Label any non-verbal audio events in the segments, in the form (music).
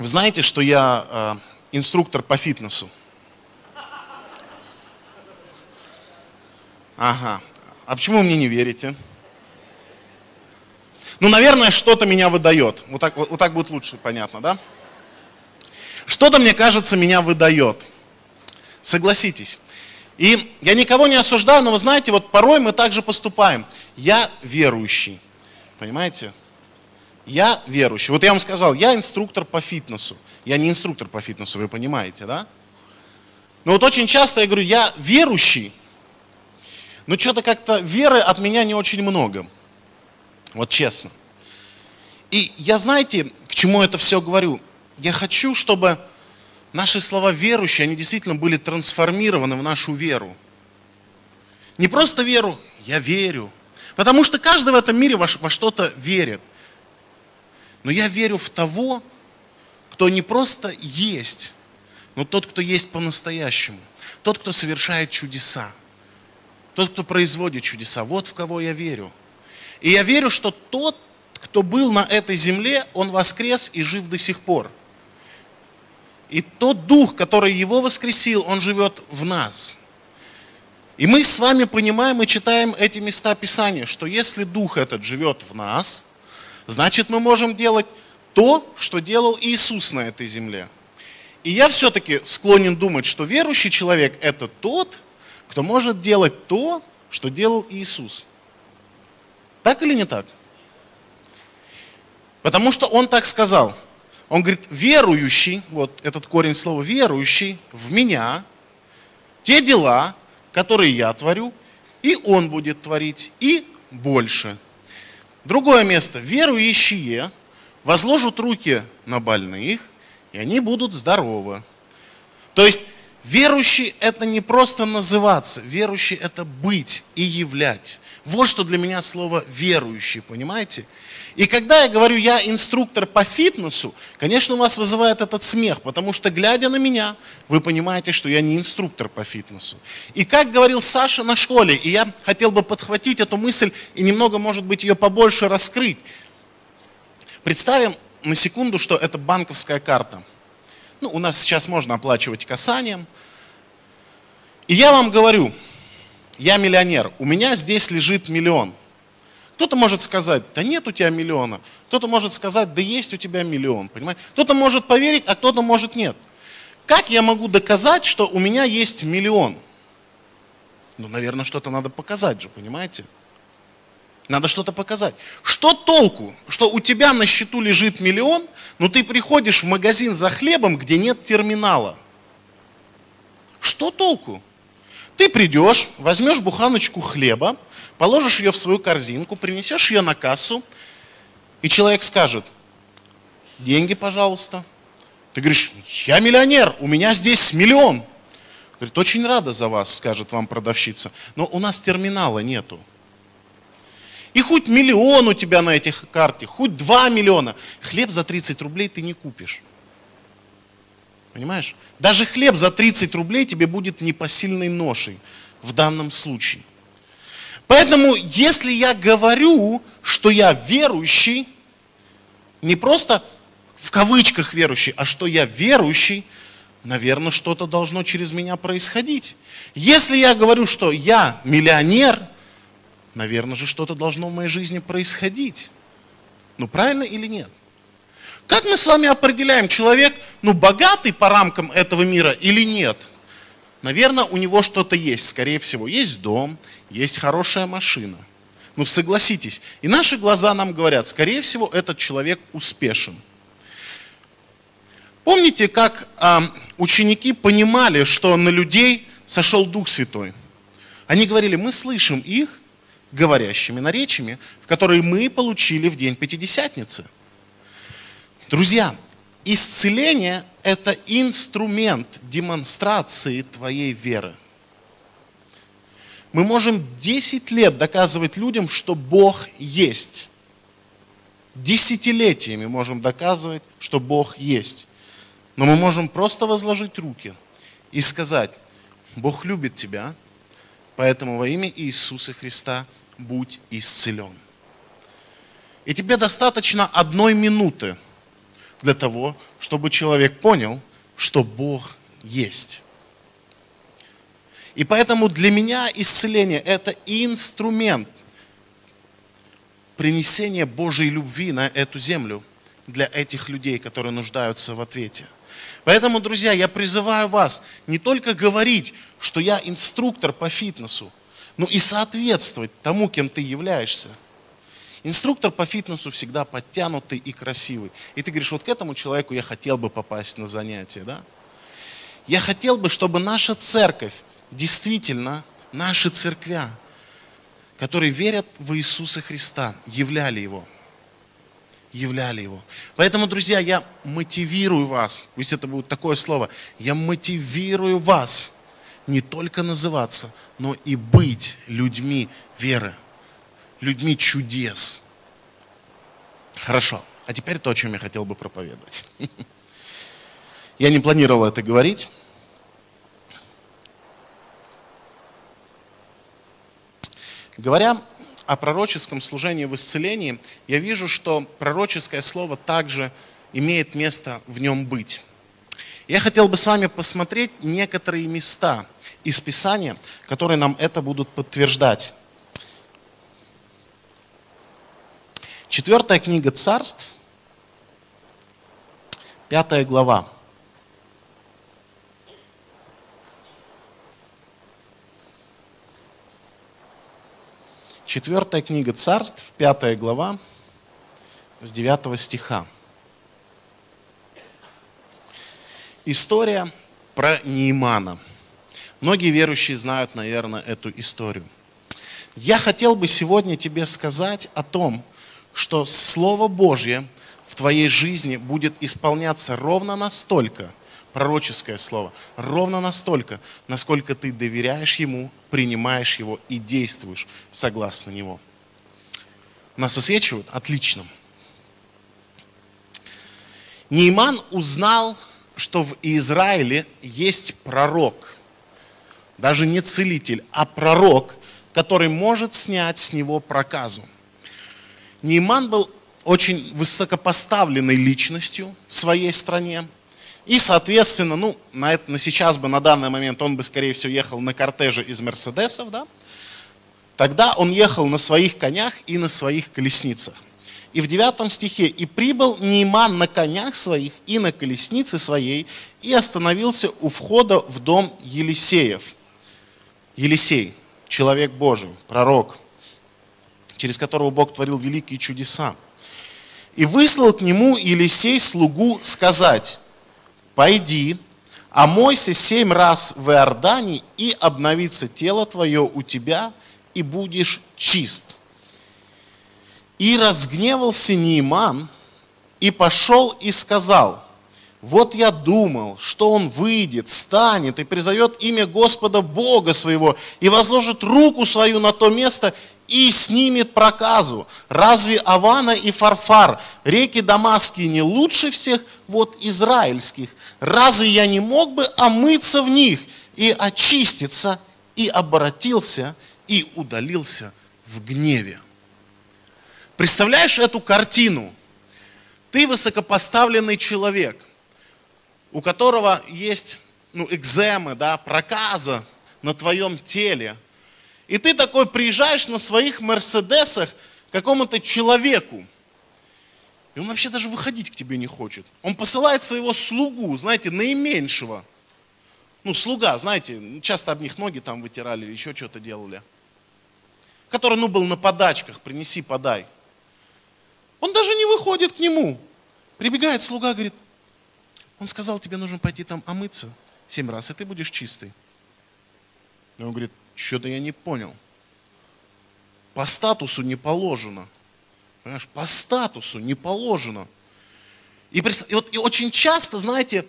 Вы знаете, что я э, инструктор по фитнесу? Ага. А почему вы мне не верите? Ну, наверное, что-то меня выдает. Вот так, вот, вот так будет лучше, понятно, да? Что-то, мне кажется, меня выдает. Согласитесь. И я никого не осуждаю, но вы знаете, вот порой мы также поступаем. Я верующий. Понимаете? Я верующий. Вот я вам сказал, я инструктор по фитнесу. Я не инструктор по фитнесу, вы понимаете, да? Но вот очень часто я говорю, я верующий, но что-то как-то веры от меня не очень много. Вот честно. И я, знаете, к чему это все говорю? Я хочу, чтобы наши слова верующие, они действительно были трансформированы в нашу веру. Не просто веру, я верю. Потому что каждый в этом мире во что-то верит. Но я верю в того, кто не просто есть, но тот, кто есть по-настоящему. Тот, кто совершает чудеса. Тот, кто производит чудеса. Вот в кого я верю. И я верю, что тот, кто был на этой земле, он воскрес и жив до сих пор. И тот дух, который его воскресил, он живет в нас. И мы с вами понимаем и читаем эти места Писания, что если дух этот живет в нас, значит мы можем делать то, что делал Иисус на этой земле. И я все-таки склонен думать, что верующий человек это тот, кто может делать то, что делал Иисус. Так или не так? Потому что он так сказал. Он говорит, верующий, вот этот корень слова верующий в меня, те дела, которые я творю, и он будет творить, и больше. Другое место. Верующие возложат руки на больных, и они будут здоровы. То есть верующий это не просто называться, верующий это быть и являть. Вот что для меня слово верующий, понимаете? И когда я говорю, я инструктор по фитнесу, конечно, у вас вызывает этот смех, потому что, глядя на меня, вы понимаете, что я не инструктор по фитнесу. И как говорил Саша на школе, и я хотел бы подхватить эту мысль и немного, может быть, ее побольше раскрыть. Представим на секунду, что это банковская карта. Ну, у нас сейчас можно оплачивать касанием. И я вам говорю, я миллионер, у меня здесь лежит миллион. Кто-то может сказать, да нет у тебя миллиона. Кто-то может сказать, да есть у тебя миллион. Понимаете? Кто-то может поверить, а кто-то может нет. Как я могу доказать, что у меня есть миллион? Ну, наверное, что-то надо показать же, понимаете? Надо что-то показать. Что толку, что у тебя на счету лежит миллион, но ты приходишь в магазин за хлебом, где нет терминала? Что толку? Ты придешь, возьмешь буханочку хлеба, положишь ее в свою корзинку, принесешь ее на кассу, и человек скажет, деньги, пожалуйста. Ты говоришь, я миллионер, у меня здесь миллион. Говорит, очень рада за вас, скажет вам продавщица, но у нас терминала нету. И хоть миллион у тебя на этих карте, хоть два миллиона, хлеб за 30 рублей ты не купишь. Понимаешь? Даже хлеб за 30 рублей тебе будет непосильной ношей в данном случае. Поэтому, если я говорю, что я верующий, не просто в кавычках верующий, а что я верующий, наверное, что-то должно через меня происходить. Если я говорю, что я миллионер, наверное же что-то должно в моей жизни происходить. Ну правильно или нет? Как мы с вами определяем, человек, ну богатый по рамкам этого мира или нет? Наверное, у него что-то есть, скорее всего. Есть дом, есть хорошая машина. Ну согласитесь, и наши глаза нам говорят, скорее всего, этот человек успешен. Помните, как э, ученики понимали, что на людей сошел Дух Святой? Они говорили, мы слышим их говорящими наречиями, которые мы получили в день Пятидесятницы. Друзья, исцеление – это инструмент демонстрации твоей веры. Мы можем 10 лет доказывать людям, что Бог есть. Десятилетиями можем доказывать, что Бог есть. Но мы можем просто возложить руки и сказать, Бог любит тебя, поэтому во имя Иисуса Христа будь исцелен. И тебе достаточно одной минуты для того, чтобы человек понял, что Бог есть. И поэтому для меня исцеление – это инструмент принесения Божьей любви на эту землю для этих людей, которые нуждаются в ответе. Поэтому, друзья, я призываю вас не только говорить, что я инструктор по фитнесу, но и соответствовать тому, кем ты являешься. Инструктор по фитнесу всегда подтянутый и красивый. И ты говоришь, вот к этому человеку я хотел бы попасть на занятие, да? Я хотел бы, чтобы наша церковь, действительно, наши церквя, которые верят в Иисуса Христа, являли Его. Являли Его. Поэтому, друзья, я мотивирую вас, пусть это будет такое слово, я мотивирую вас не только называться, но и быть людьми веры, людьми чудес. Хорошо. А теперь то, о чем я хотел бы проповедовать. (laughs) Я не планировал это говорить. Говоря о пророческом служении в исцелении, я вижу, что пророческое слово также имеет место в нем быть. Я хотел бы с вами посмотреть некоторые места из Писания, которые нам это будут подтверждать. Четвертая книга царств, пятая глава. Четвертая книга царств, пятая глава, с девятого стиха. История про Неймана. Многие верующие знают, наверное, эту историю. Я хотел бы сегодня тебе сказать о том, что Слово Божье в твоей жизни будет исполняться ровно настолько, пророческое слово, ровно настолько, насколько ты доверяешь Ему, принимаешь Его и действуешь согласно Него. Нас освечивают? Отлично. Нейман узнал, что в Израиле есть пророк, даже не целитель, а пророк, который может снять с него проказу. Нейман был очень высокопоставленной личностью в своей стране. И, соответственно, ну, на, это, на сейчас бы, на данный момент, он бы, скорее всего, ехал на кортеже из Мерседесов, да? Тогда он ехал на своих конях и на своих колесницах. И в девятом стихе, «И прибыл Нейман на конях своих и на колеснице своей, и остановился у входа в дом Елисеев». Елисей, человек Божий, пророк, через которого Бог творил великие чудеса. И выслал к нему Елисей слугу сказать, пойди, омойся семь раз в Иордане, и обновится тело твое у тебя, и будешь чист. И разгневался Нейман, и пошел и сказал, вот я думал, что он выйдет, станет и призовет имя Господа Бога своего и возложит руку свою на то место и снимет проказу. Разве Авана и Фарфар, реки Дамасские, не лучше всех вот израильских? Разве я не мог бы омыться в них и очиститься, и обратился, и удалился в гневе? Представляешь эту картину? Ты высокопоставленный человек, у которого есть ну, экземы, да, проказа на твоем теле – и ты такой приезжаешь на своих Мерседесах к какому-то человеку. И он вообще даже выходить к тебе не хочет. Он посылает своего слугу, знаете, наименьшего. Ну, слуга, знаете, часто об них ноги там вытирали или еще что-то делали. Который, ну, был на подачках, принеси, подай. Он даже не выходит к нему. Прибегает слуга, говорит, он сказал, тебе нужно пойти там омыться семь раз, и ты будешь чистый. И он говорит, что-то я не понял. По статусу не положено. Понимаешь, по статусу не положено. И, и, вот, и очень часто, знаете,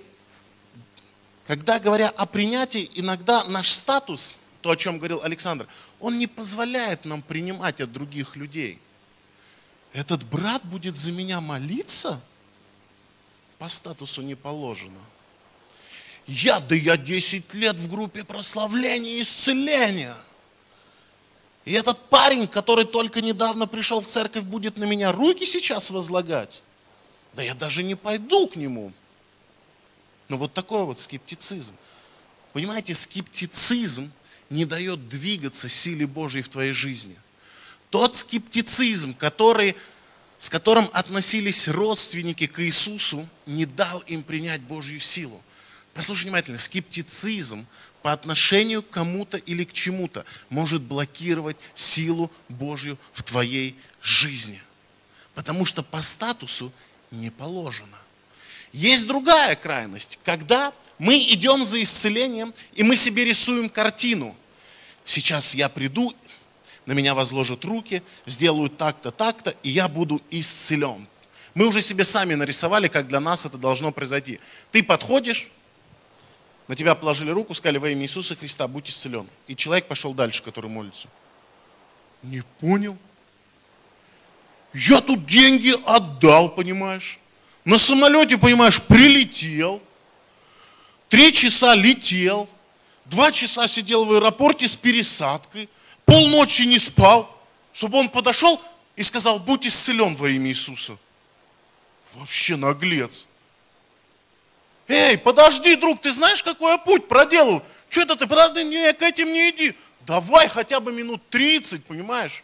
когда говоря о принятии, иногда наш статус, то, о чем говорил Александр, он не позволяет нам принимать от других людей. Этот брат будет за меня молиться? По статусу не положено. Я, да я 10 лет в группе прославления и исцеления. И этот парень, который только недавно пришел в церковь, будет на меня руки сейчас возлагать. Да я даже не пойду к нему. Но вот такой вот скептицизм. Понимаете, скептицизм не дает двигаться силе Божьей в твоей жизни. Тот скептицизм, который, с которым относились родственники к Иисусу, не дал им принять Божью силу. Послушай внимательно, скептицизм по отношению к кому-то или к чему-то может блокировать силу Божью в твоей жизни. Потому что по статусу не положено. Есть другая крайность, когда мы идем за исцелением, и мы себе рисуем картину. Сейчас я приду, на меня возложат руки, сделают так-то, так-то, и я буду исцелен. Мы уже себе сами нарисовали, как для нас это должно произойти. Ты подходишь, на тебя положили руку, сказали во имя Иисуса Христа, будь исцелен. И человек пошел дальше, который молится. Не понял. Я тут деньги отдал, понимаешь? На самолете, понимаешь, прилетел. Три часа летел. Два часа сидел в аэропорте с пересадкой. Полночи не спал. Чтобы он подошел и сказал, будь исцелен во имя Иисуса. Вообще наглец. Эй, подожди, друг, ты знаешь, какой я путь проделал? Что это ты, подожди, не, к этим не иди. Давай хотя бы минут 30, понимаешь?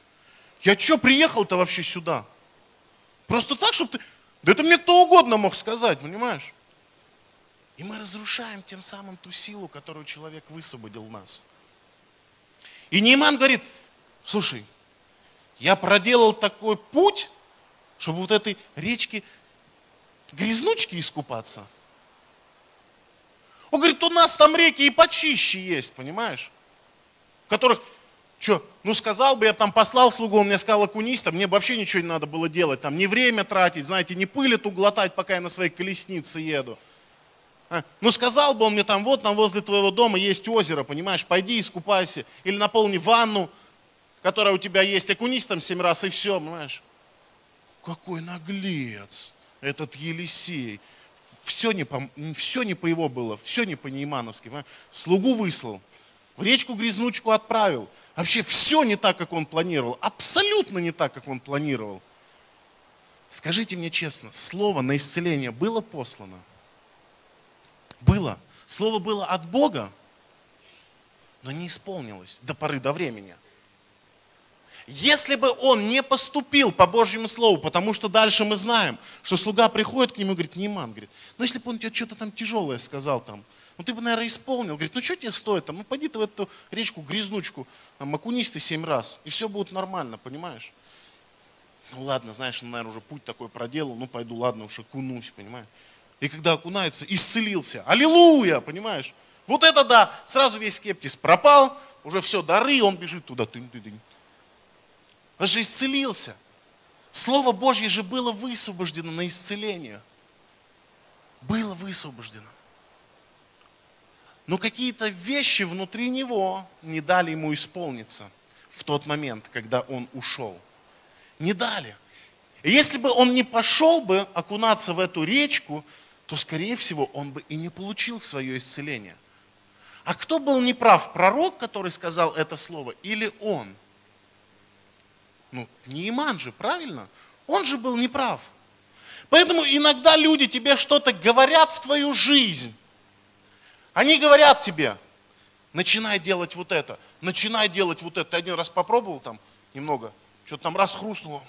Я что приехал-то вообще сюда? Просто так, чтобы ты... Да это мне кто угодно мог сказать, понимаешь? И мы разрушаем тем самым ту силу, которую человек высвободил в нас. И Нейман говорит, слушай, я проделал такой путь, чтобы вот этой речке грязнучки искупаться – он говорит, у нас там реки и почище есть, понимаешь? В которых, что, ну сказал бы, я там послал слугу, он мне сказал, окунись, там мне вообще ничего не надо было делать, там не время тратить, знаете, не пыль эту глотать, пока я на своей колеснице еду. А? Ну сказал бы он мне там, вот там возле твоего дома есть озеро, понимаешь, пойди искупайся, или наполни ванну, которая у тебя есть, окунись там семь раз и все, понимаешь? Какой наглец этот Елисей все не по, все не по его было, все не по Неймановски. Слугу выслал, в речку грязнучку отправил. Вообще все не так, как он планировал. Абсолютно не так, как он планировал. Скажите мне честно, слово на исцеление было послано? Было. Слово было от Бога, но не исполнилось до поры до времени. Если бы он не поступил по Божьему Слову, потому что дальше мы знаем, что слуга приходит к нему и говорит, Нейман, говорит, ну если бы он тебе что-то там тяжелое сказал там, ну ты бы, наверное, исполнил. Говорит, ну что тебе стоит там, ну пойди ты в эту речку, грязнучку, там, окунись ты семь раз, и все будет нормально, понимаешь? Ну ладно, знаешь, ну, наверное, уже путь такой проделал, ну пойду, ладно, уж окунусь, понимаешь? И когда окунается, исцелился. Аллилуйя, понимаешь? Вот это да, сразу весь скептиз пропал, уже все, дары, он бежит туда, тынь -тынь -тынь. Он же исцелился. Слово Божье же было высвобождено на исцеление. Было высвобождено. Но какие-то вещи внутри него не дали ему исполниться в тот момент, когда он ушел. Не дали. И если бы он не пошел бы окунаться в эту речку, то, скорее всего, он бы и не получил свое исцеление. А кто был неправ, пророк, который сказал это слово, или он – ну, не Иман же, правильно? Он же был неправ. Поэтому иногда люди тебе что-то говорят в твою жизнь. Они говорят тебе, начинай делать вот это, начинай делать вот это. Ты один раз попробовал там немного, что-то там раз хрустнуло,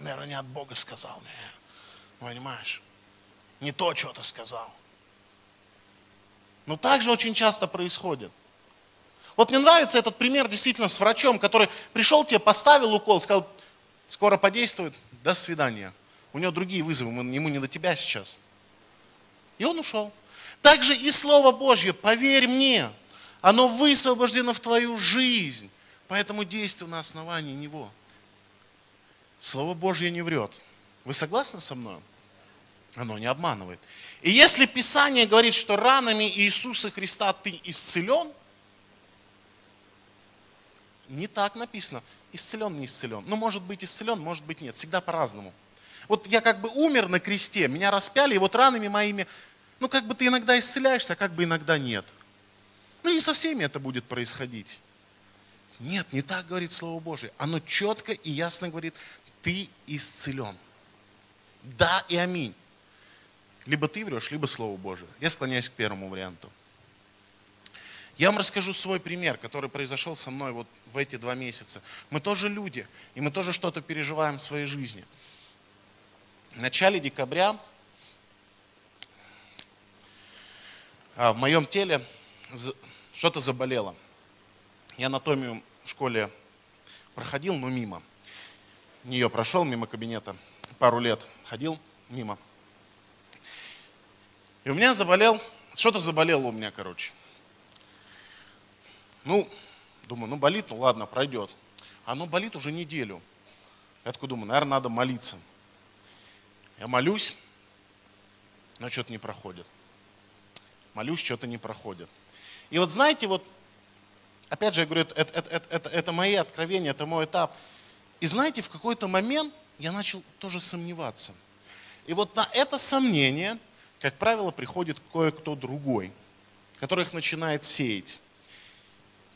наверное, не от Бога сказал. Не, понимаешь? Не то что-то сказал. Но так же очень часто происходит. Вот мне нравится этот пример действительно с врачом, который пришел тебе, поставил укол, сказал, скоро подействует, до свидания. У него другие вызовы, ему не до тебя сейчас. И он ушел. Также и Слово Божье, поверь мне, оно высвобождено в твою жизнь. Поэтому действуй на основании него. Слово Божье не врет. Вы согласны со мной? Оно не обманывает. И если Писание говорит, что ранами Иисуса Христа ты исцелен – не так написано. Исцелен, не исцелен. Ну, может быть исцелен, может быть нет. Всегда по-разному. Вот я как бы умер на кресте, меня распяли, и вот ранами моими, ну, как бы ты иногда исцеляешься, а как бы иногда нет. Ну, не со всеми это будет происходить. Нет, не так говорит Слово Божие. Оно четко и ясно говорит, ты исцелен. Да и аминь. Либо ты врешь, либо Слово Божие. Я склоняюсь к первому варианту. Я вам расскажу свой пример, который произошел со мной вот в эти два месяца. Мы тоже люди, и мы тоже что-то переживаем в своей жизни. В начале декабря а, в моем теле что-то заболело. Я анатомию в школе проходил, но мимо. Нее прошел, мимо кабинета. Пару лет ходил мимо. И у меня заболел, что-то заболело у меня, короче. Ну, думаю, ну болит, ну ладно, пройдет. Оно болит уже неделю. Я такой думаю, наверное, надо молиться. Я молюсь, но что-то не проходит. Молюсь, что-то не проходит. И вот знаете, вот, опять же, я говорю, это, это, это, это, это мои откровения, это мой этап. И знаете, в какой-то момент я начал тоже сомневаться. И вот на это сомнение, как правило, приходит кое-кто другой, который их начинает сеять.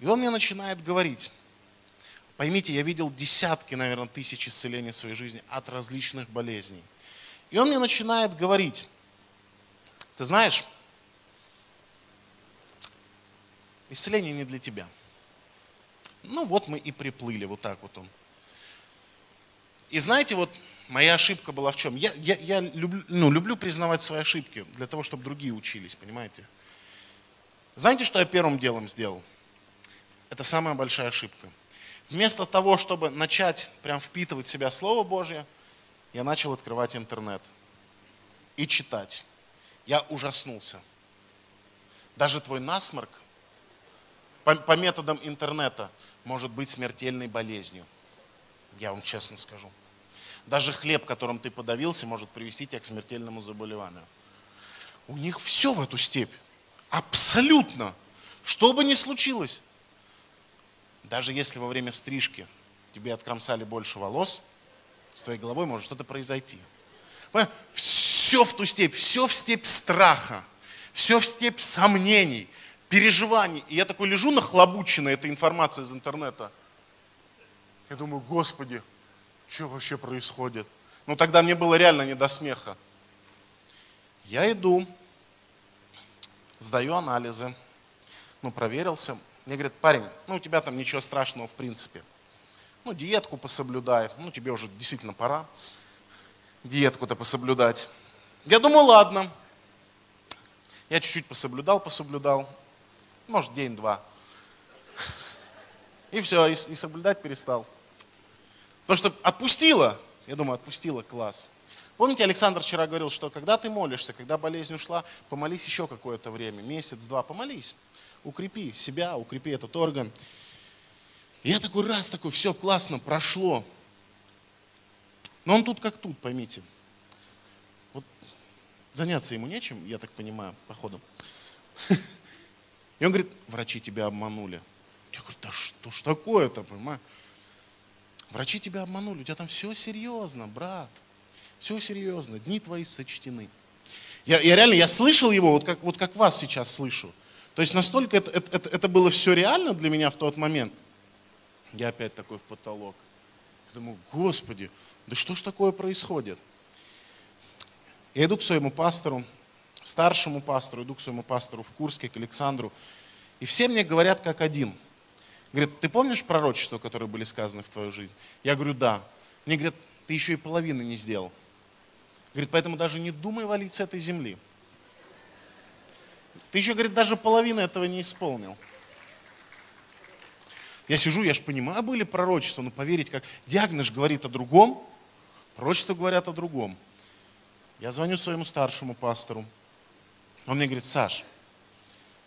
И он мне начинает говорить, поймите, я видел десятки, наверное, тысяч исцелений в своей жизни от различных болезней. И он мне начинает говорить, ты знаешь, исцеление не для тебя. Ну вот мы и приплыли, вот так вот он. И знаете, вот моя ошибка была в чем? Я, я, я люблю, ну, люблю признавать свои ошибки для того, чтобы другие учились, понимаете? Знаете, что я первым делом сделал? Это самая большая ошибка. Вместо того, чтобы начать прям впитывать в себя Слово Божье, я начал открывать интернет и читать. Я ужаснулся. Даже твой насморк по, по методам интернета может быть смертельной болезнью. Я вам честно скажу. Даже хлеб, которым ты подавился, может привести тебя к смертельному заболеванию. У них все в эту степь. Абсолютно. Что бы ни случилось. Даже если во время стрижки тебе откромсали больше волос, с твоей головой может что-то произойти. Все в ту степь, все в степь страха, все в степь сомнений, переживаний. И я такой лежу нахлобученной этой информацией из интернета. Я думаю, Господи, что вообще происходит? Ну тогда мне было реально не до смеха. Я иду, сдаю анализы, ну проверился, мне говорят, парень, ну у тебя там ничего страшного в принципе. Ну диетку пособлюдай, ну тебе уже действительно пора диетку-то пособлюдать. Я думаю, ладно. Я чуть-чуть пособлюдал, пособлюдал. Может, день-два. И все, и, и соблюдать перестал. Потому что отпустила. Я думаю, отпустила, класс. Помните, Александр вчера говорил, что когда ты молишься, когда болезнь ушла, помолись еще какое-то время, месяц-два, помолись укрепи себя, укрепи этот орган. И я такой раз, такой, все классно, прошло. Но он тут как тут, поймите. Вот заняться ему нечем, я так понимаю, походу. (laughs) И он говорит, врачи тебя обманули. Я говорю, да что ж такое-то, понимаю? Врачи тебя обманули, у тебя там все серьезно, брат. Все серьезно, дни твои сочтены. Я, я реально, я слышал его, вот как, вот как вас сейчас слышу. То есть настолько это, это, это было все реально для меня в тот момент. Я опять такой в потолок. Думаю, Господи, да что ж такое происходит? Я иду к своему пастору, старшему пастору, иду к своему пастору в Курске, к Александру. И все мне говорят как один. Говорят, ты помнишь пророчества, которые были сказаны в твою жизнь? Я говорю, да. Мне говорят, ты еще и половины не сделал. Говорит, поэтому даже не думай валить с этой земли. Ты еще, говорит, даже половины этого не исполнил. Я сижу, я же понимаю, были пророчества, но поверить, как диагноз говорит о другом, пророчества говорят о другом. Я звоню своему старшему пастору. Он мне говорит, Саш,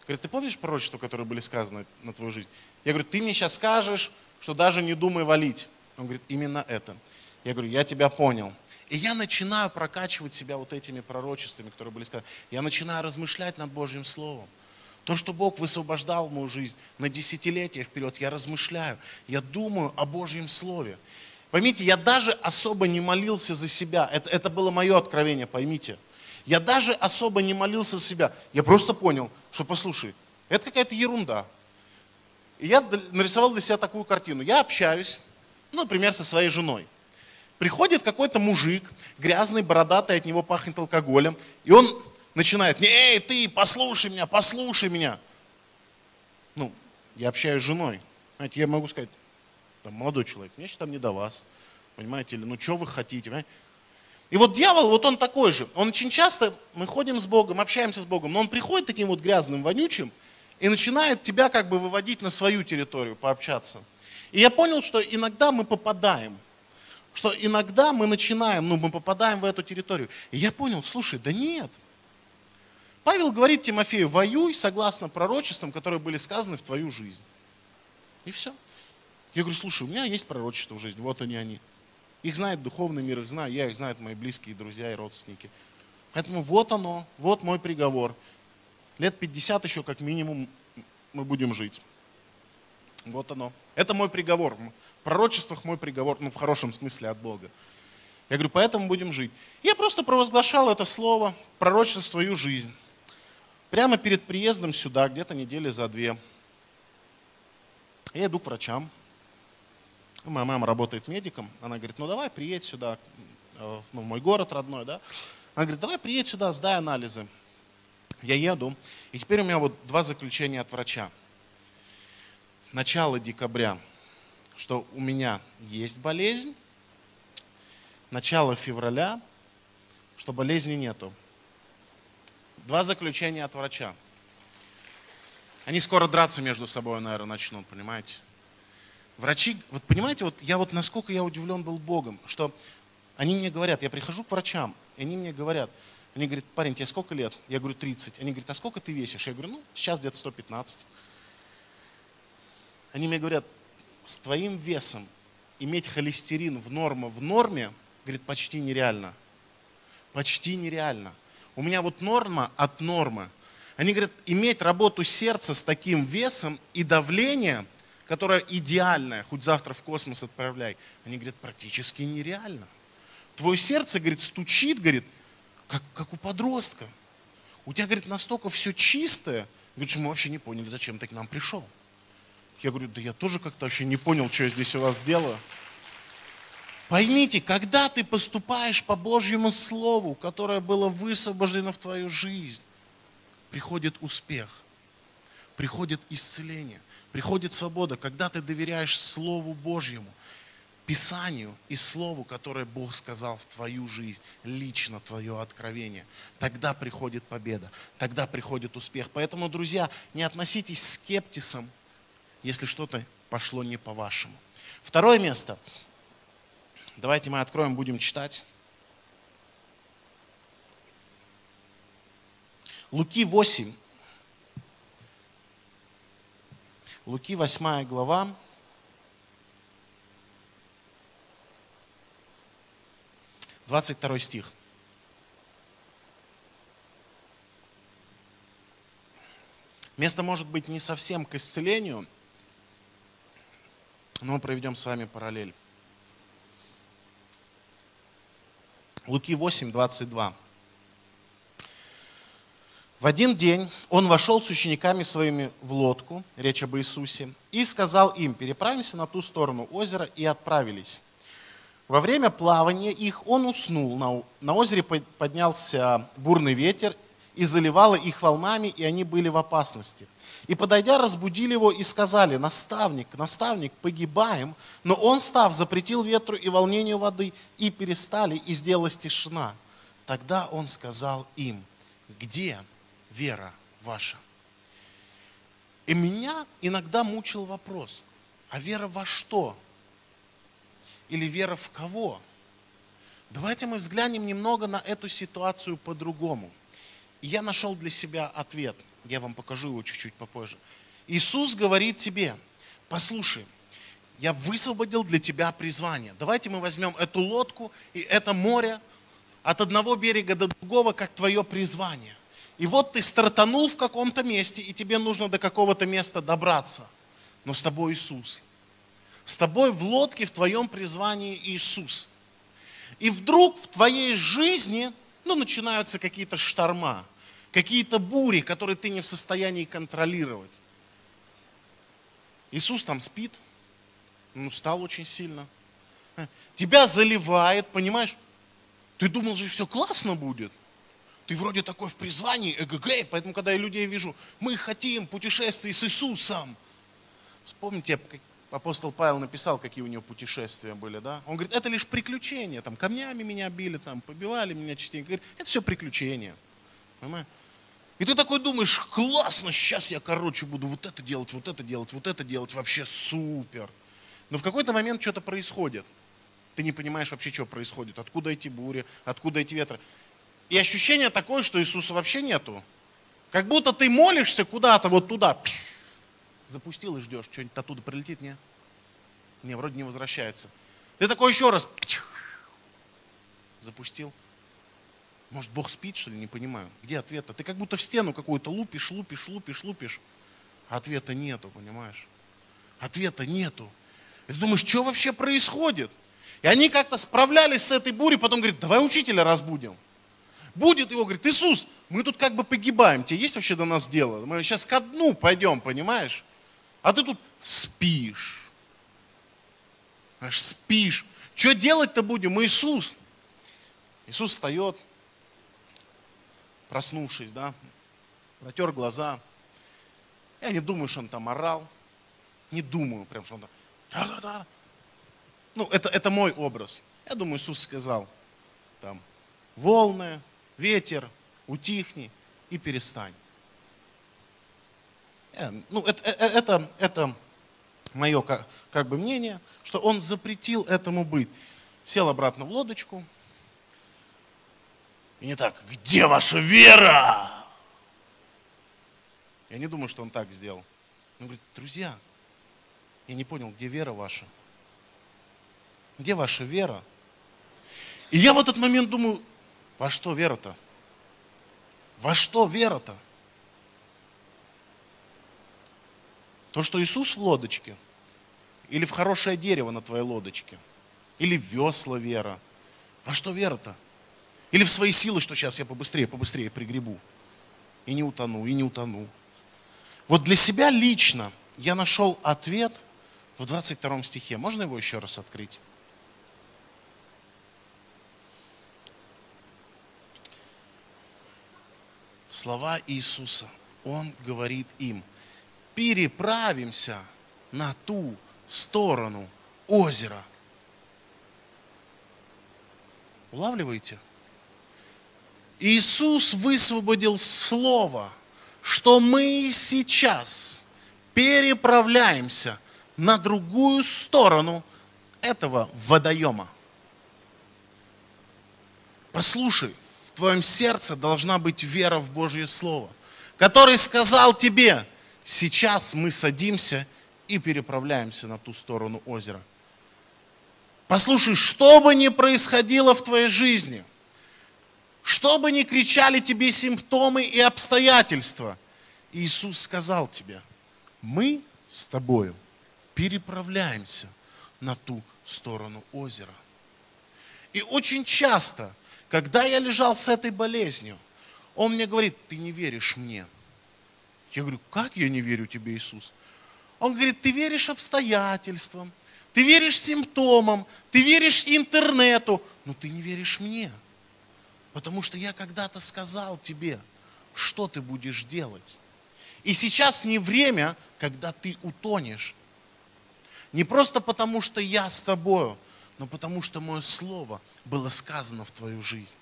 говорит, ты помнишь пророчества, которые были сказаны на твою жизнь? Я говорю, ты мне сейчас скажешь, что даже не думай валить. Он говорит, именно это. Я говорю, я тебя понял. И я начинаю прокачивать себя вот этими пророчествами, которые были сказаны. Я начинаю размышлять над Божьим Словом. То, что Бог высвобождал мою жизнь на десятилетия вперед, я размышляю, я думаю о Божьем Слове. Поймите, я даже особо не молился за себя. Это, это было мое откровение, поймите. Я даже особо не молился за себя. Я просто понял, что, послушай, это какая-то ерунда. И я нарисовал для себя такую картину. Я общаюсь, ну, например, со своей женой. Приходит какой-то мужик, грязный, бородатый, от него пахнет алкоголем, и он начинает, эй, ты, послушай меня, послушай меня. Ну, я общаюсь с женой. Знаете, я могу сказать, там, молодой человек, мне там не до вас. Понимаете, или ну что вы хотите? Понимаете? И вот дьявол, вот он такой же. Он очень часто, мы ходим с Богом, общаемся с Богом, но он приходит таким вот грязным, вонючим и начинает тебя как бы выводить на свою территорию, пообщаться. И я понял, что иногда мы попадаем, что иногда мы начинаем, ну мы попадаем в эту территорию. И я понял, слушай, да нет. Павел говорит Тимофею, воюй согласно пророчествам, которые были сказаны в твою жизнь. И все. Я говорю, слушай, у меня есть пророчество в жизни, вот они они. Их знает духовный мир, их знаю я, их знают мои близкие друзья и родственники. Поэтому вот оно, вот мой приговор. Лет 50 еще как минимум мы будем жить. Вот оно. Это мой приговор. Пророчествах мой приговор, ну в хорошем смысле от Бога. Я говорю, поэтому будем жить. Я просто провозглашал это слово, пророчество свою жизнь. Прямо перед приездом сюда, где-то недели за две. Я иду к врачам. Моя мама работает медиком. Она говорит, ну давай приедь сюда, э, ну, в мой город родной, да. Она говорит, давай приедь сюда, сдай анализы. Я еду, и теперь у меня вот два заключения от врача. Начало декабря, что у меня есть болезнь. Начало февраля, что болезни нету. Два заключения от врача. Они скоро драться между собой, наверное, начнут, понимаете? Врачи, вот понимаете, вот я вот насколько я удивлен был Богом, что они мне говорят, я прихожу к врачам, и они мне говорят, они говорят, парень, тебе сколько лет? Я говорю, 30. Они говорят, а сколько ты весишь? Я говорю, ну, сейчас где-то 115. Они мне говорят, с твоим весом иметь холестерин в норме, в норме, говорит, почти нереально. Почти нереально. У меня вот норма от нормы. Они говорят, иметь работу сердца с таким весом и давление, которое идеальное, хоть завтра в космос отправляй, они говорят, практически нереально. Твое сердце, говорит, стучит, говорит, как, как у подростка. У тебя, говорит, настолько все чистое, говорит, что мы вообще не поняли, зачем ты к нам пришел. Я говорю, да я тоже как-то вообще не понял, что я здесь у вас делаю. Поймите, когда ты поступаешь по Божьему Слову, которое было высвобождено в твою жизнь, приходит успех, приходит исцеление, приходит свобода, когда ты доверяешь Слову Божьему, Писанию и Слову, которое Бог сказал в твою жизнь, лично твое откровение. Тогда приходит победа, тогда приходит успех. Поэтому, друзья, не относитесь скептисом, если что-то пошло не по-вашему. Второе место. Давайте мы откроем, будем читать. Луки 8. Луки 8 глава. Двадцать второй стих. Место может быть не совсем к исцелению, но мы проведем с вами параллель. Луки 8, 22. В один день он вошел с учениками своими в лодку, речь об Иисусе, и сказал им, переправимся на ту сторону озера, и отправились. Во время плавания их он уснул. На, на озере поднялся бурный ветер, и заливало их волнами, и они были в опасности. И подойдя, разбудили его и сказали, наставник, наставник, погибаем. Но он, став, запретил ветру и волнению воды, и перестали, и сделалась тишина. Тогда он сказал им, где вера ваша? И меня иногда мучил вопрос, а вера во что? Или вера в кого? Давайте мы взглянем немного на эту ситуацию по-другому. И я нашел для себя ответ – я вам покажу его чуть-чуть попозже. Иисус говорит тебе, послушай, я высвободил для тебя призвание. Давайте мы возьмем эту лодку и это море от одного берега до другого, как твое призвание. И вот ты стартанул в каком-то месте, и тебе нужно до какого-то места добраться. Но с тобой Иисус. С тобой в лодке, в твоем призвании Иисус. И вдруг в твоей жизни, ну, начинаются какие-то шторма какие-то бури, которые ты не в состоянии контролировать. Иисус там спит, он устал очень сильно. тебя заливает, понимаешь? Ты думал же, все классно будет. Ты вроде такой в призвании, эгг, поэтому, когда я людей вижу, мы хотим путешествий с Иисусом. Вспомните, апостол Павел написал, какие у него путешествия были, да? Он говорит, это лишь приключения, там камнями меня били, там побивали меня частенько. Говорит, это все приключения. Понимаешь? И ты такой думаешь, классно, сейчас я, короче, буду вот это делать, вот это делать, вот это делать, вообще супер. Но в какой-то момент что-то происходит. Ты не понимаешь вообще, что происходит, откуда эти бури, откуда эти ветры. И ощущение такое, что Иисуса вообще нету. Как будто ты молишься куда-то вот туда, запустил и ждешь, что-нибудь оттуда прилетит, не? Не, вроде не возвращается. Ты такой еще раз запустил. Может, Бог спит, что ли, не понимаю. Где ответ-то? Ты как будто в стену какую-то лупишь, лупишь, лупишь, лупишь. А ответа нету, понимаешь? Ответа нету. И ты думаешь, что вообще происходит? И они как-то справлялись с этой бурей, потом говорят, давай учителя разбудим. Будет его, говорит, Иисус, мы тут как бы погибаем, тебе есть вообще до нас дело? Мы сейчас ко дну пойдем, понимаешь? А ты тут спишь. Понимаешь, спишь. Что делать-то будем? Иисус. Иисус встает, проснувшись, да, протер глаза. Я не думаю, что он там орал. Не думаю прям, что он там... Да-да-да. Ну, это, это мой образ. Я думаю, Иисус сказал, там, волны, ветер, утихни и перестань. Э, ну, это, э, это, это мое как, как бы мнение, что он запретил этому быть. Сел обратно в лодочку, и не так, где ваша вера? Я не думаю, что он так сделал. Он говорит, друзья, я не понял, где вера ваша? Где ваша вера? И я в этот момент думаю, во что вера-то? Во что вера-то? То, что Иисус в лодочке? Или в хорошее дерево на твоей лодочке? Или в весла вера? Во что вера-то? Или в свои силы, что сейчас я побыстрее, побыстрее пригребу. И не утону, и не утону. Вот для себя лично я нашел ответ в 22 стихе. Можно его еще раз открыть? Слова Иисуса. Он говорит им, переправимся на ту сторону озера. Улавливаете? Иисус высвободил слово, что мы сейчас переправляемся на другую сторону этого водоема. Послушай, в твоем сердце должна быть вера в Божье Слово, который сказал тебе, сейчас мы садимся и переправляемся на ту сторону озера. Послушай, что бы ни происходило в твоей жизни – что бы ни кричали тебе симптомы и обстоятельства, Иисус сказал тебе, мы с тобою переправляемся на ту сторону озера. И очень часто, когда я лежал с этой болезнью, он мне говорит, ты не веришь мне. Я говорю, как я не верю тебе, Иисус? Он говорит, ты веришь обстоятельствам, ты веришь симптомам, ты веришь интернету, но ты не веришь мне. Потому что я когда-то сказал тебе, что ты будешь делать. И сейчас не время, когда ты утонешь. Не просто потому, что я с тобою, но потому что мое слово было сказано в твою жизнь.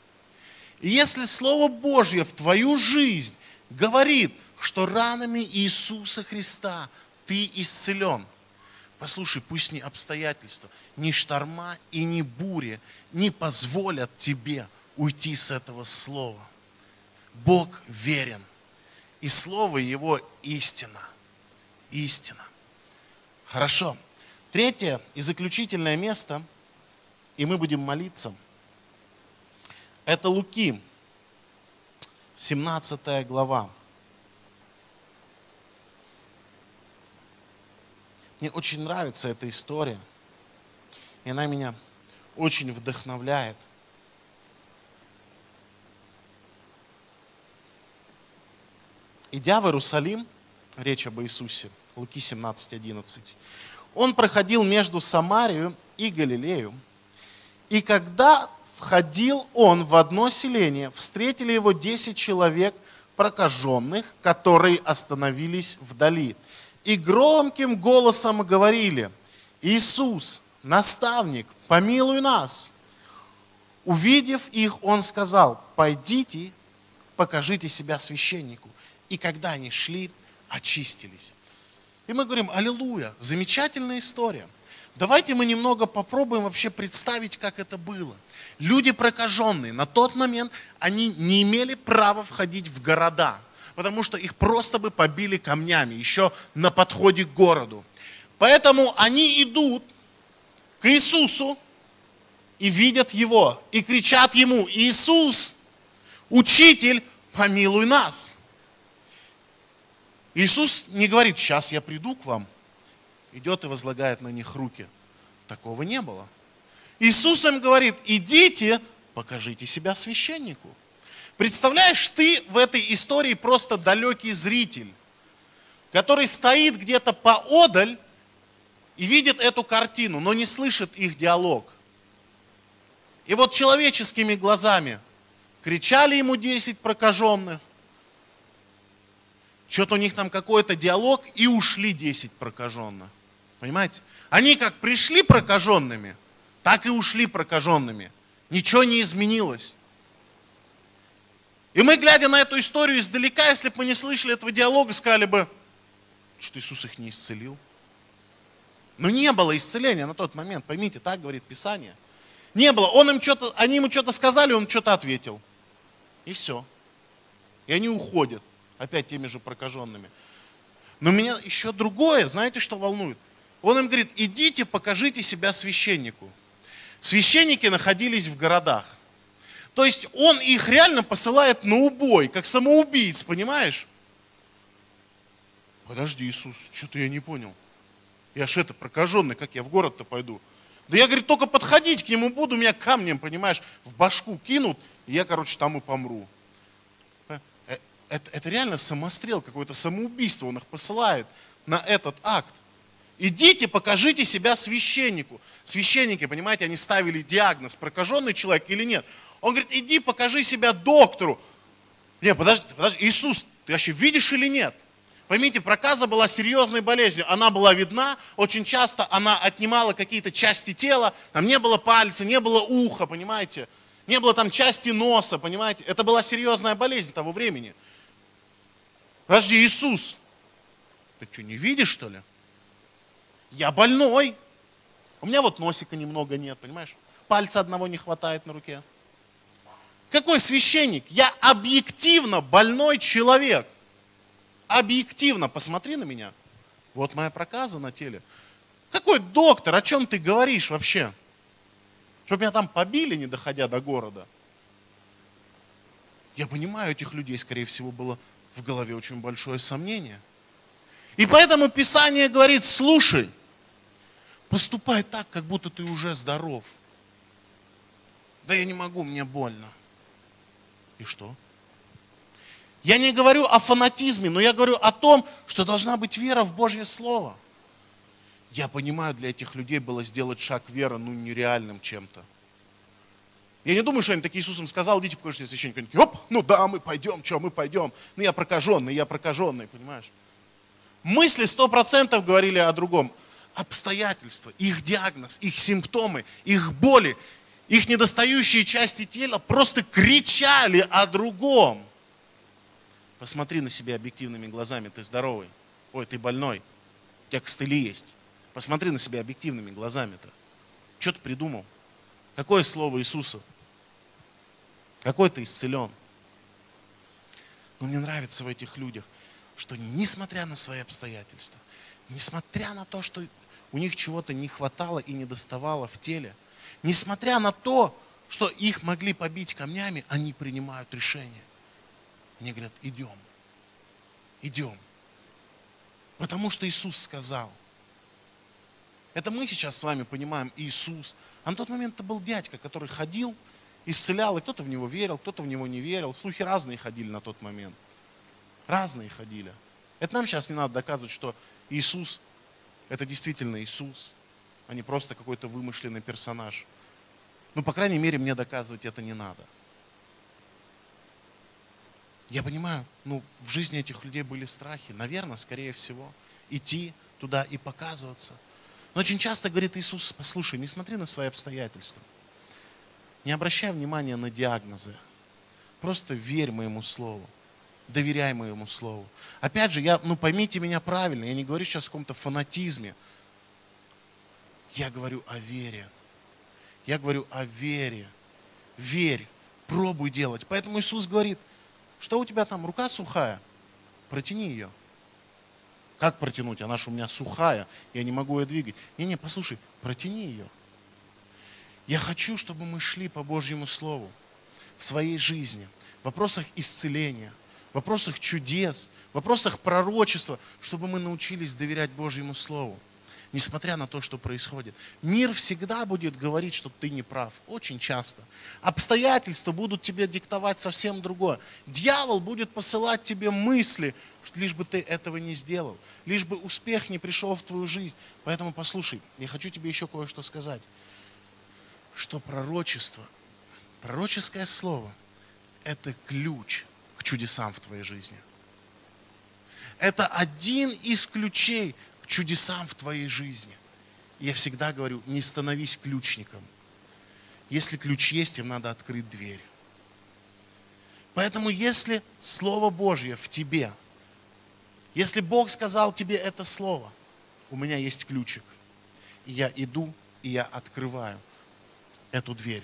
И если Слово Божье в твою жизнь говорит, что ранами Иисуса Христа ты исцелен, послушай, пусть ни обстоятельства, ни шторма и ни бури не позволят тебе уйти с этого слова. Бог верен. И слово его истина. Истина. Хорошо. Третье и заключительное место, и мы будем молиться, это Луки, 17 глава. Мне очень нравится эта история, и она меня очень вдохновляет. Идя в Иерусалим, речь об Иисусе, Луки 17, 11, он проходил между Самарию и Галилею, И когда входил он в одно селение, встретили его десять человек прокаженных, которые остановились вдали. И громким голосом говорили, Иисус, наставник, помилуй нас. Увидев их, он сказал, пойдите, покажите себя священнику. И когда они шли, очистились. И мы говорим, аллилуйя, замечательная история. Давайте мы немного попробуем вообще представить, как это было. Люди прокаженные, на тот момент они не имели права входить в города, потому что их просто бы побили камнями, еще на подходе к городу. Поэтому они идут к Иисусу и видят Его, и кричат Ему, Иисус, Учитель, помилуй нас. Иисус не говорит, сейчас я приду к вам, идет и возлагает на них руки. Такого не было. Иисус им говорит, идите, покажите себя священнику. Представляешь, ты в этой истории просто далекий зритель, который стоит где-то поодаль и видит эту картину, но не слышит их диалог. И вот человеческими глазами кричали ему 10 прокаженных, что-то у них там какой-то диалог, и ушли 10 прокаженных. Понимаете? Они как пришли прокаженными, так и ушли прокаженными. Ничего не изменилось. И мы, глядя на эту историю издалека, если бы мы не слышали этого диалога, сказали бы, что Иисус их не исцелил. Но не было исцеления на тот момент, поймите, так говорит Писание. Не было. Он им что-то, они ему что-то сказали, он что-то ответил. И все. И они уходят, опять теми же прокаженными. Но меня еще другое, знаете, что волнует? Он им говорит, идите, покажите себя священнику. Священники находились в городах. То есть он их реально посылает на убой, как самоубийц, понимаешь? Подожди, Иисус, что-то я не понял. Я ж это прокаженный, как я в город-то пойду? Да я, говорит, только подходить к нему буду, меня камнем, понимаешь, в башку кинут, и я, короче, там и помру. Это, это реально самострел, какое-то самоубийство, он их посылает на этот акт. Идите, покажите себя священнику. Священники, понимаете, они ставили диагноз, прокаженный человек или нет. Он говорит, иди, покажи себя доктору. Нет, подожди, подожди, Иисус, ты вообще видишь или нет? Поймите, проказа была серьезной болезнью. Она была видна, очень часто она отнимала какие-то части тела. Там не было пальца, не было уха, понимаете? Не было там части носа, понимаете? Это была серьезная болезнь того времени. Подожди, Иисус, ты что, не видишь, что ли? Я больной. У меня вот носика немного нет, понимаешь? Пальца одного не хватает на руке. Какой священник? Я объективно больной человек. Объективно, посмотри на меня. Вот моя проказа на теле. Какой доктор? О чем ты говоришь вообще? Чтобы меня там побили, не доходя до города. Я понимаю, этих людей, скорее всего, было в голове очень большое сомнение. И поэтому Писание говорит, слушай, поступай так, как будто ты уже здоров. Да я не могу, мне больно. И что? Я не говорю о фанатизме, но я говорю о том, что должна быть вера в Божье Слово. Я понимаю, для этих людей было сделать шаг веры, ну, нереальным чем-то. Я не думаю, что они такие Иисусом сказал, идите покажите священника. Они такие, оп, ну да, мы пойдем, что, мы пойдем. Ну я прокаженный, я прокаженный, понимаешь? Мысли сто процентов говорили о другом. Обстоятельства, их диагноз, их симптомы, их боли, их недостающие части тела просто кричали о другом. Посмотри на себя объективными глазами, ты здоровый. Ой, ты больной. У тебя костыли есть. Посмотри на себя объективными глазами-то. Что ты придумал? Какое слово Иисуса? Какой ты исцелен? Но мне нравится в этих людях, что несмотря на свои обстоятельства, несмотря на то, что у них чего-то не хватало и не доставало в теле – Несмотря на то, что их могли побить камнями, они принимают решение. Они говорят, идем, идем. Потому что Иисус сказал. Это мы сейчас с вами понимаем Иисус. А на тот момент это был дядька, который ходил, исцелял, и кто-то в него верил, кто-то в него не верил. Слухи разные ходили на тот момент. Разные ходили. Это нам сейчас не надо доказывать, что Иисус – это действительно Иисус а не просто какой-то вымышленный персонаж. Ну, по крайней мере, мне доказывать это не надо. Я понимаю, ну, в жизни этих людей были страхи. Наверное, скорее всего, идти туда и показываться. Но очень часто говорит Иисус, послушай, не смотри на свои обстоятельства. Не обращай внимания на диагнозы. Просто верь моему слову. Доверяй моему слову. Опять же, я, ну поймите меня правильно, я не говорю сейчас о каком-то фанатизме. Я говорю о вере. Я говорю о вере. Верь, пробуй делать. Поэтому Иисус говорит, что у тебя там, рука сухая? Протяни ее. Как протянуть? Она же у меня сухая, я не могу ее двигать. Не-не, послушай, протяни ее. Я хочу, чтобы мы шли по Божьему Слову в своей жизни, в вопросах исцеления, в вопросах чудес, в вопросах пророчества, чтобы мы научились доверять Божьему Слову несмотря на то, что происходит. Мир всегда будет говорить, что ты не прав, очень часто. Обстоятельства будут тебе диктовать совсем другое. Дьявол будет посылать тебе мысли, лишь бы ты этого не сделал, лишь бы успех не пришел в твою жизнь. Поэтому послушай, я хочу тебе еще кое-что сказать, что пророчество, пророческое слово – это ключ к чудесам в твоей жизни. Это один из ключей чудесам в твоей жизни. Я всегда говорю, не становись ключником. Если ключ есть, им надо открыть дверь. Поэтому если Слово Божье в тебе, если Бог сказал тебе это Слово, у меня есть ключик, и я иду, и я открываю эту дверь.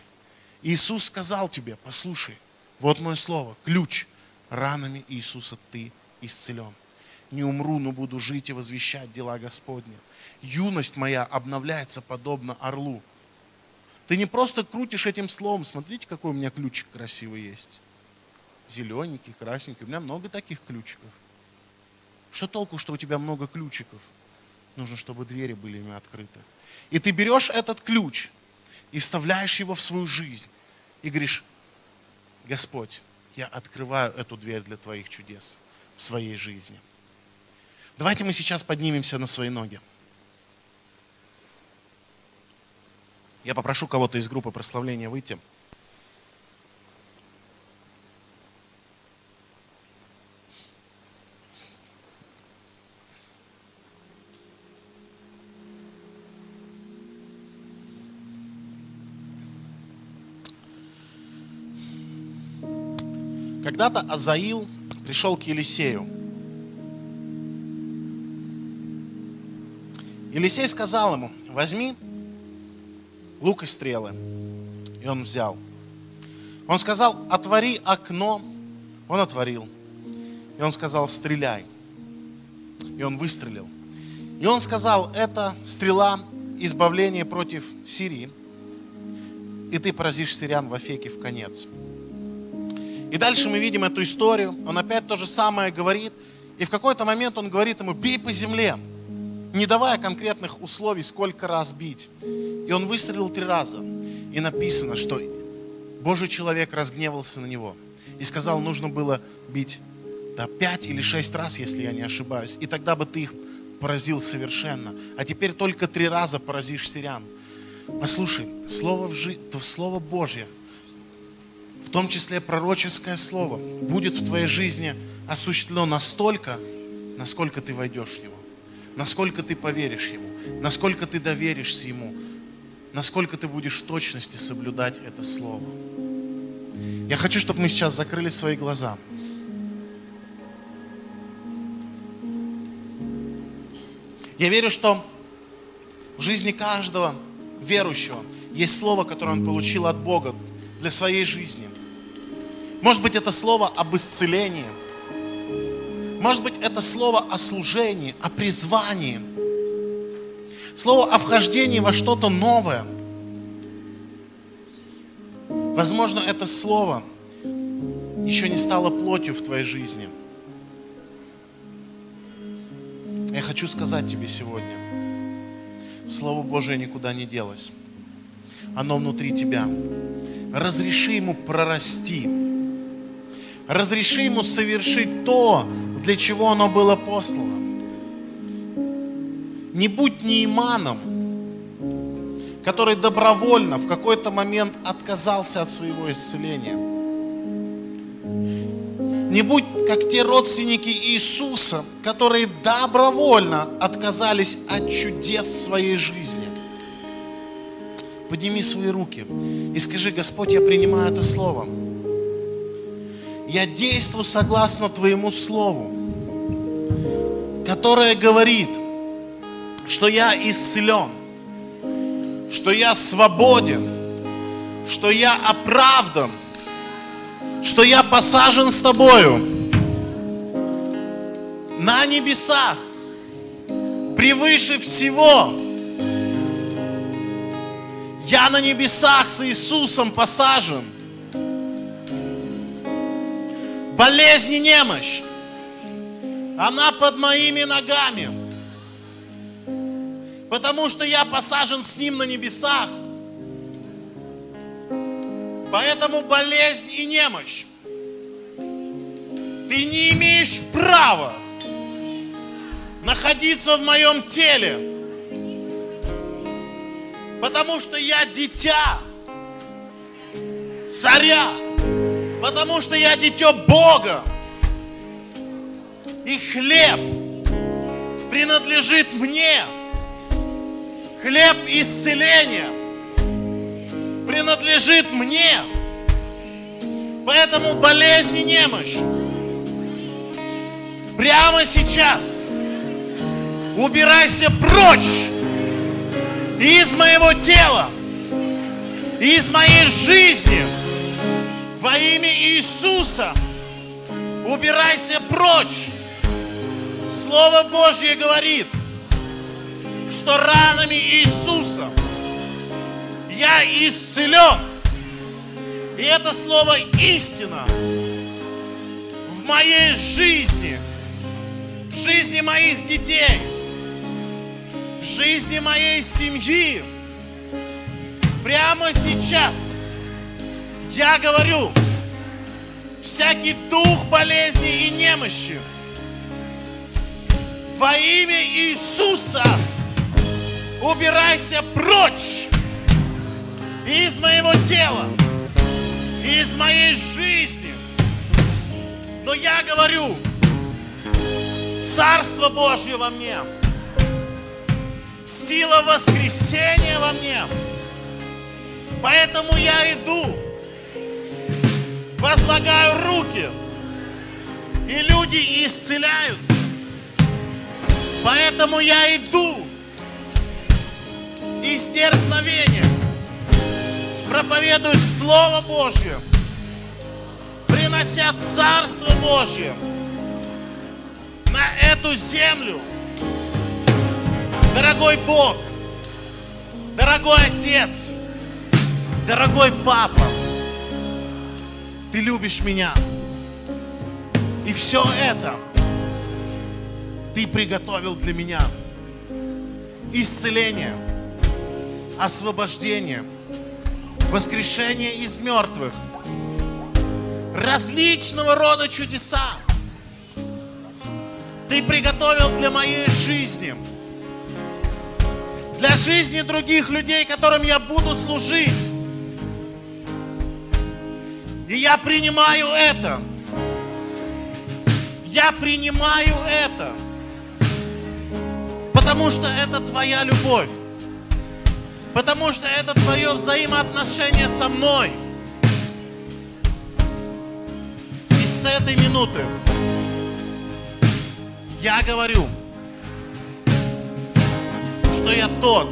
Иисус сказал тебе, послушай, вот мое слово, ключ, ранами Иисуса ты исцелен не умру, но буду жить и возвещать дела Господни. Юность моя обновляется подобно орлу. Ты не просто крутишь этим словом, смотрите, какой у меня ключик красивый есть. Зелененький, красненький. У меня много таких ключиков. Что толку, что у тебя много ключиков? Нужно, чтобы двери были ими открыты. И ты берешь этот ключ и вставляешь его в свою жизнь. И говоришь, Господь, я открываю эту дверь для Твоих чудес в своей жизни. Давайте мы сейчас поднимемся на свои ноги. Я попрошу кого-то из группы прославления выйти. Когда-то Азаил пришел к Елисею Елисей сказал ему, возьми лук и стрелы. И он взял. Он сказал, отвори окно. Он отворил. И он сказал, стреляй. И он выстрелил. И он сказал, это стрела избавления против Сирии. И ты поразишь сирян в Афеке в конец. И дальше мы видим эту историю. Он опять то же самое говорит. И в какой-то момент он говорит ему, бей по земле не давая конкретных условий, сколько раз бить. И он выстрелил три раза. И написано, что Божий человек разгневался на него. И сказал, нужно было бить да, пять или шесть раз, если я не ошибаюсь. И тогда бы ты их поразил совершенно. А теперь только три раза поразишь сирян. Послушай, слово, в жи... слово Божье, в том числе пророческое слово, будет в твоей жизни осуществлено настолько, насколько ты войдешь в него насколько ты поверишь Ему, насколько ты доверишься Ему, насколько ты будешь в точности соблюдать это Слово. Я хочу, чтобы мы сейчас закрыли свои глаза. Я верю, что в жизни каждого верующего есть слово, которое он получил от Бога для своей жизни. Может быть, это слово об исцелении – может быть, это слово о служении, о призвании. Слово о вхождении во что-то новое. Возможно, это слово еще не стало плотью в твоей жизни. Я хочу сказать тебе сегодня, Слово Божие никуда не делось. Оно внутри тебя. Разреши ему прорасти. Разреши ему совершить то, для чего оно было послано. Не будь неиманом, который добровольно в какой-то момент отказался от своего исцеления. Не будь как те родственники Иисуса, которые добровольно отказались от чудес в своей жизни. Подними свои руки и скажи, Господь, я принимаю это слово. Я действую согласно Твоему Слову, которое говорит, что я исцелен, что я свободен, что я оправдан – что я посажен с тобою на небесах, превыше всего. Я на небесах с Иисусом посажен. Болезнь и немощь, она под моими ногами. Потому что я посажен с Ним на небесах – Поэтому болезнь и немощь. Ты не имеешь права находиться в моем теле. Потому что я дитя царя. Потому что я дитё Бога. И хлеб принадлежит мне. Хлеб исцеления принадлежит мне. Поэтому болезнь и немощь прямо сейчас убирайся прочь из моего тела, из моей жизни во имя Иисуса. Убирайся прочь. Слово Божье говорит, что ранами Иисуса – я исцелен. И это слово истина в моей жизни, в жизни моих детей, в жизни моей семьи. Прямо сейчас я говорю, всякий дух болезни и немощи во имя Иисуса убирайся прочь из моего тела, из моей жизни. Но я говорю, Царство Божье во мне, сила воскресения во мне. Поэтому я иду, возлагаю руки, и люди исцеляются. Поэтому я иду из дерзновения проповедуют Слово Божье, принося Царство Божье на эту землю. Дорогой Бог, дорогой Отец, дорогой Папа, Ты любишь меня. И все это Ты приготовил для меня. Исцеление, освобождение – воскрешение из мертвых, различного рода чудеса. Ты приготовил для моей жизни, для жизни других людей, которым я буду служить. И я принимаю это. Я принимаю это. Потому что это твоя любовь потому что это твое взаимоотношение со мной. И с этой минуты я говорю, что я тот,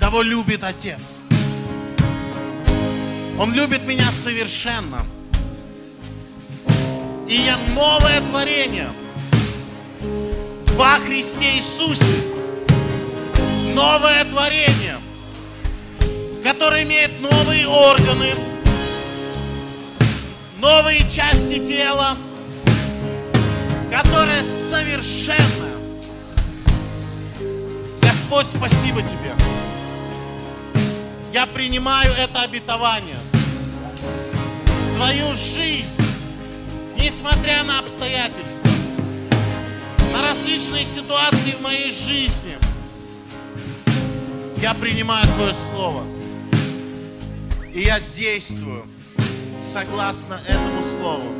кого любит Отец. Он любит меня совершенно. И я новое творение во Христе Иисусе новое творение, которое имеет новые органы, новые части тела, которое совершенно. Господь, спасибо Тебе. Я принимаю это обетование в свою жизнь, несмотря на обстоятельства, на различные ситуации в моей жизни – Я принимаю Твое Слово. И я действую согласно этому Слову.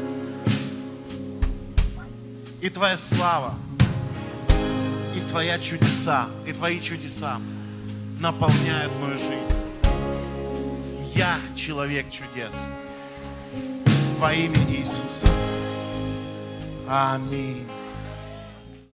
И Твоя слава, и Твоя чудеса, и Твои чудеса наполняют мою жизнь. Я человек чудес. Во имя Иисуса. Аминь.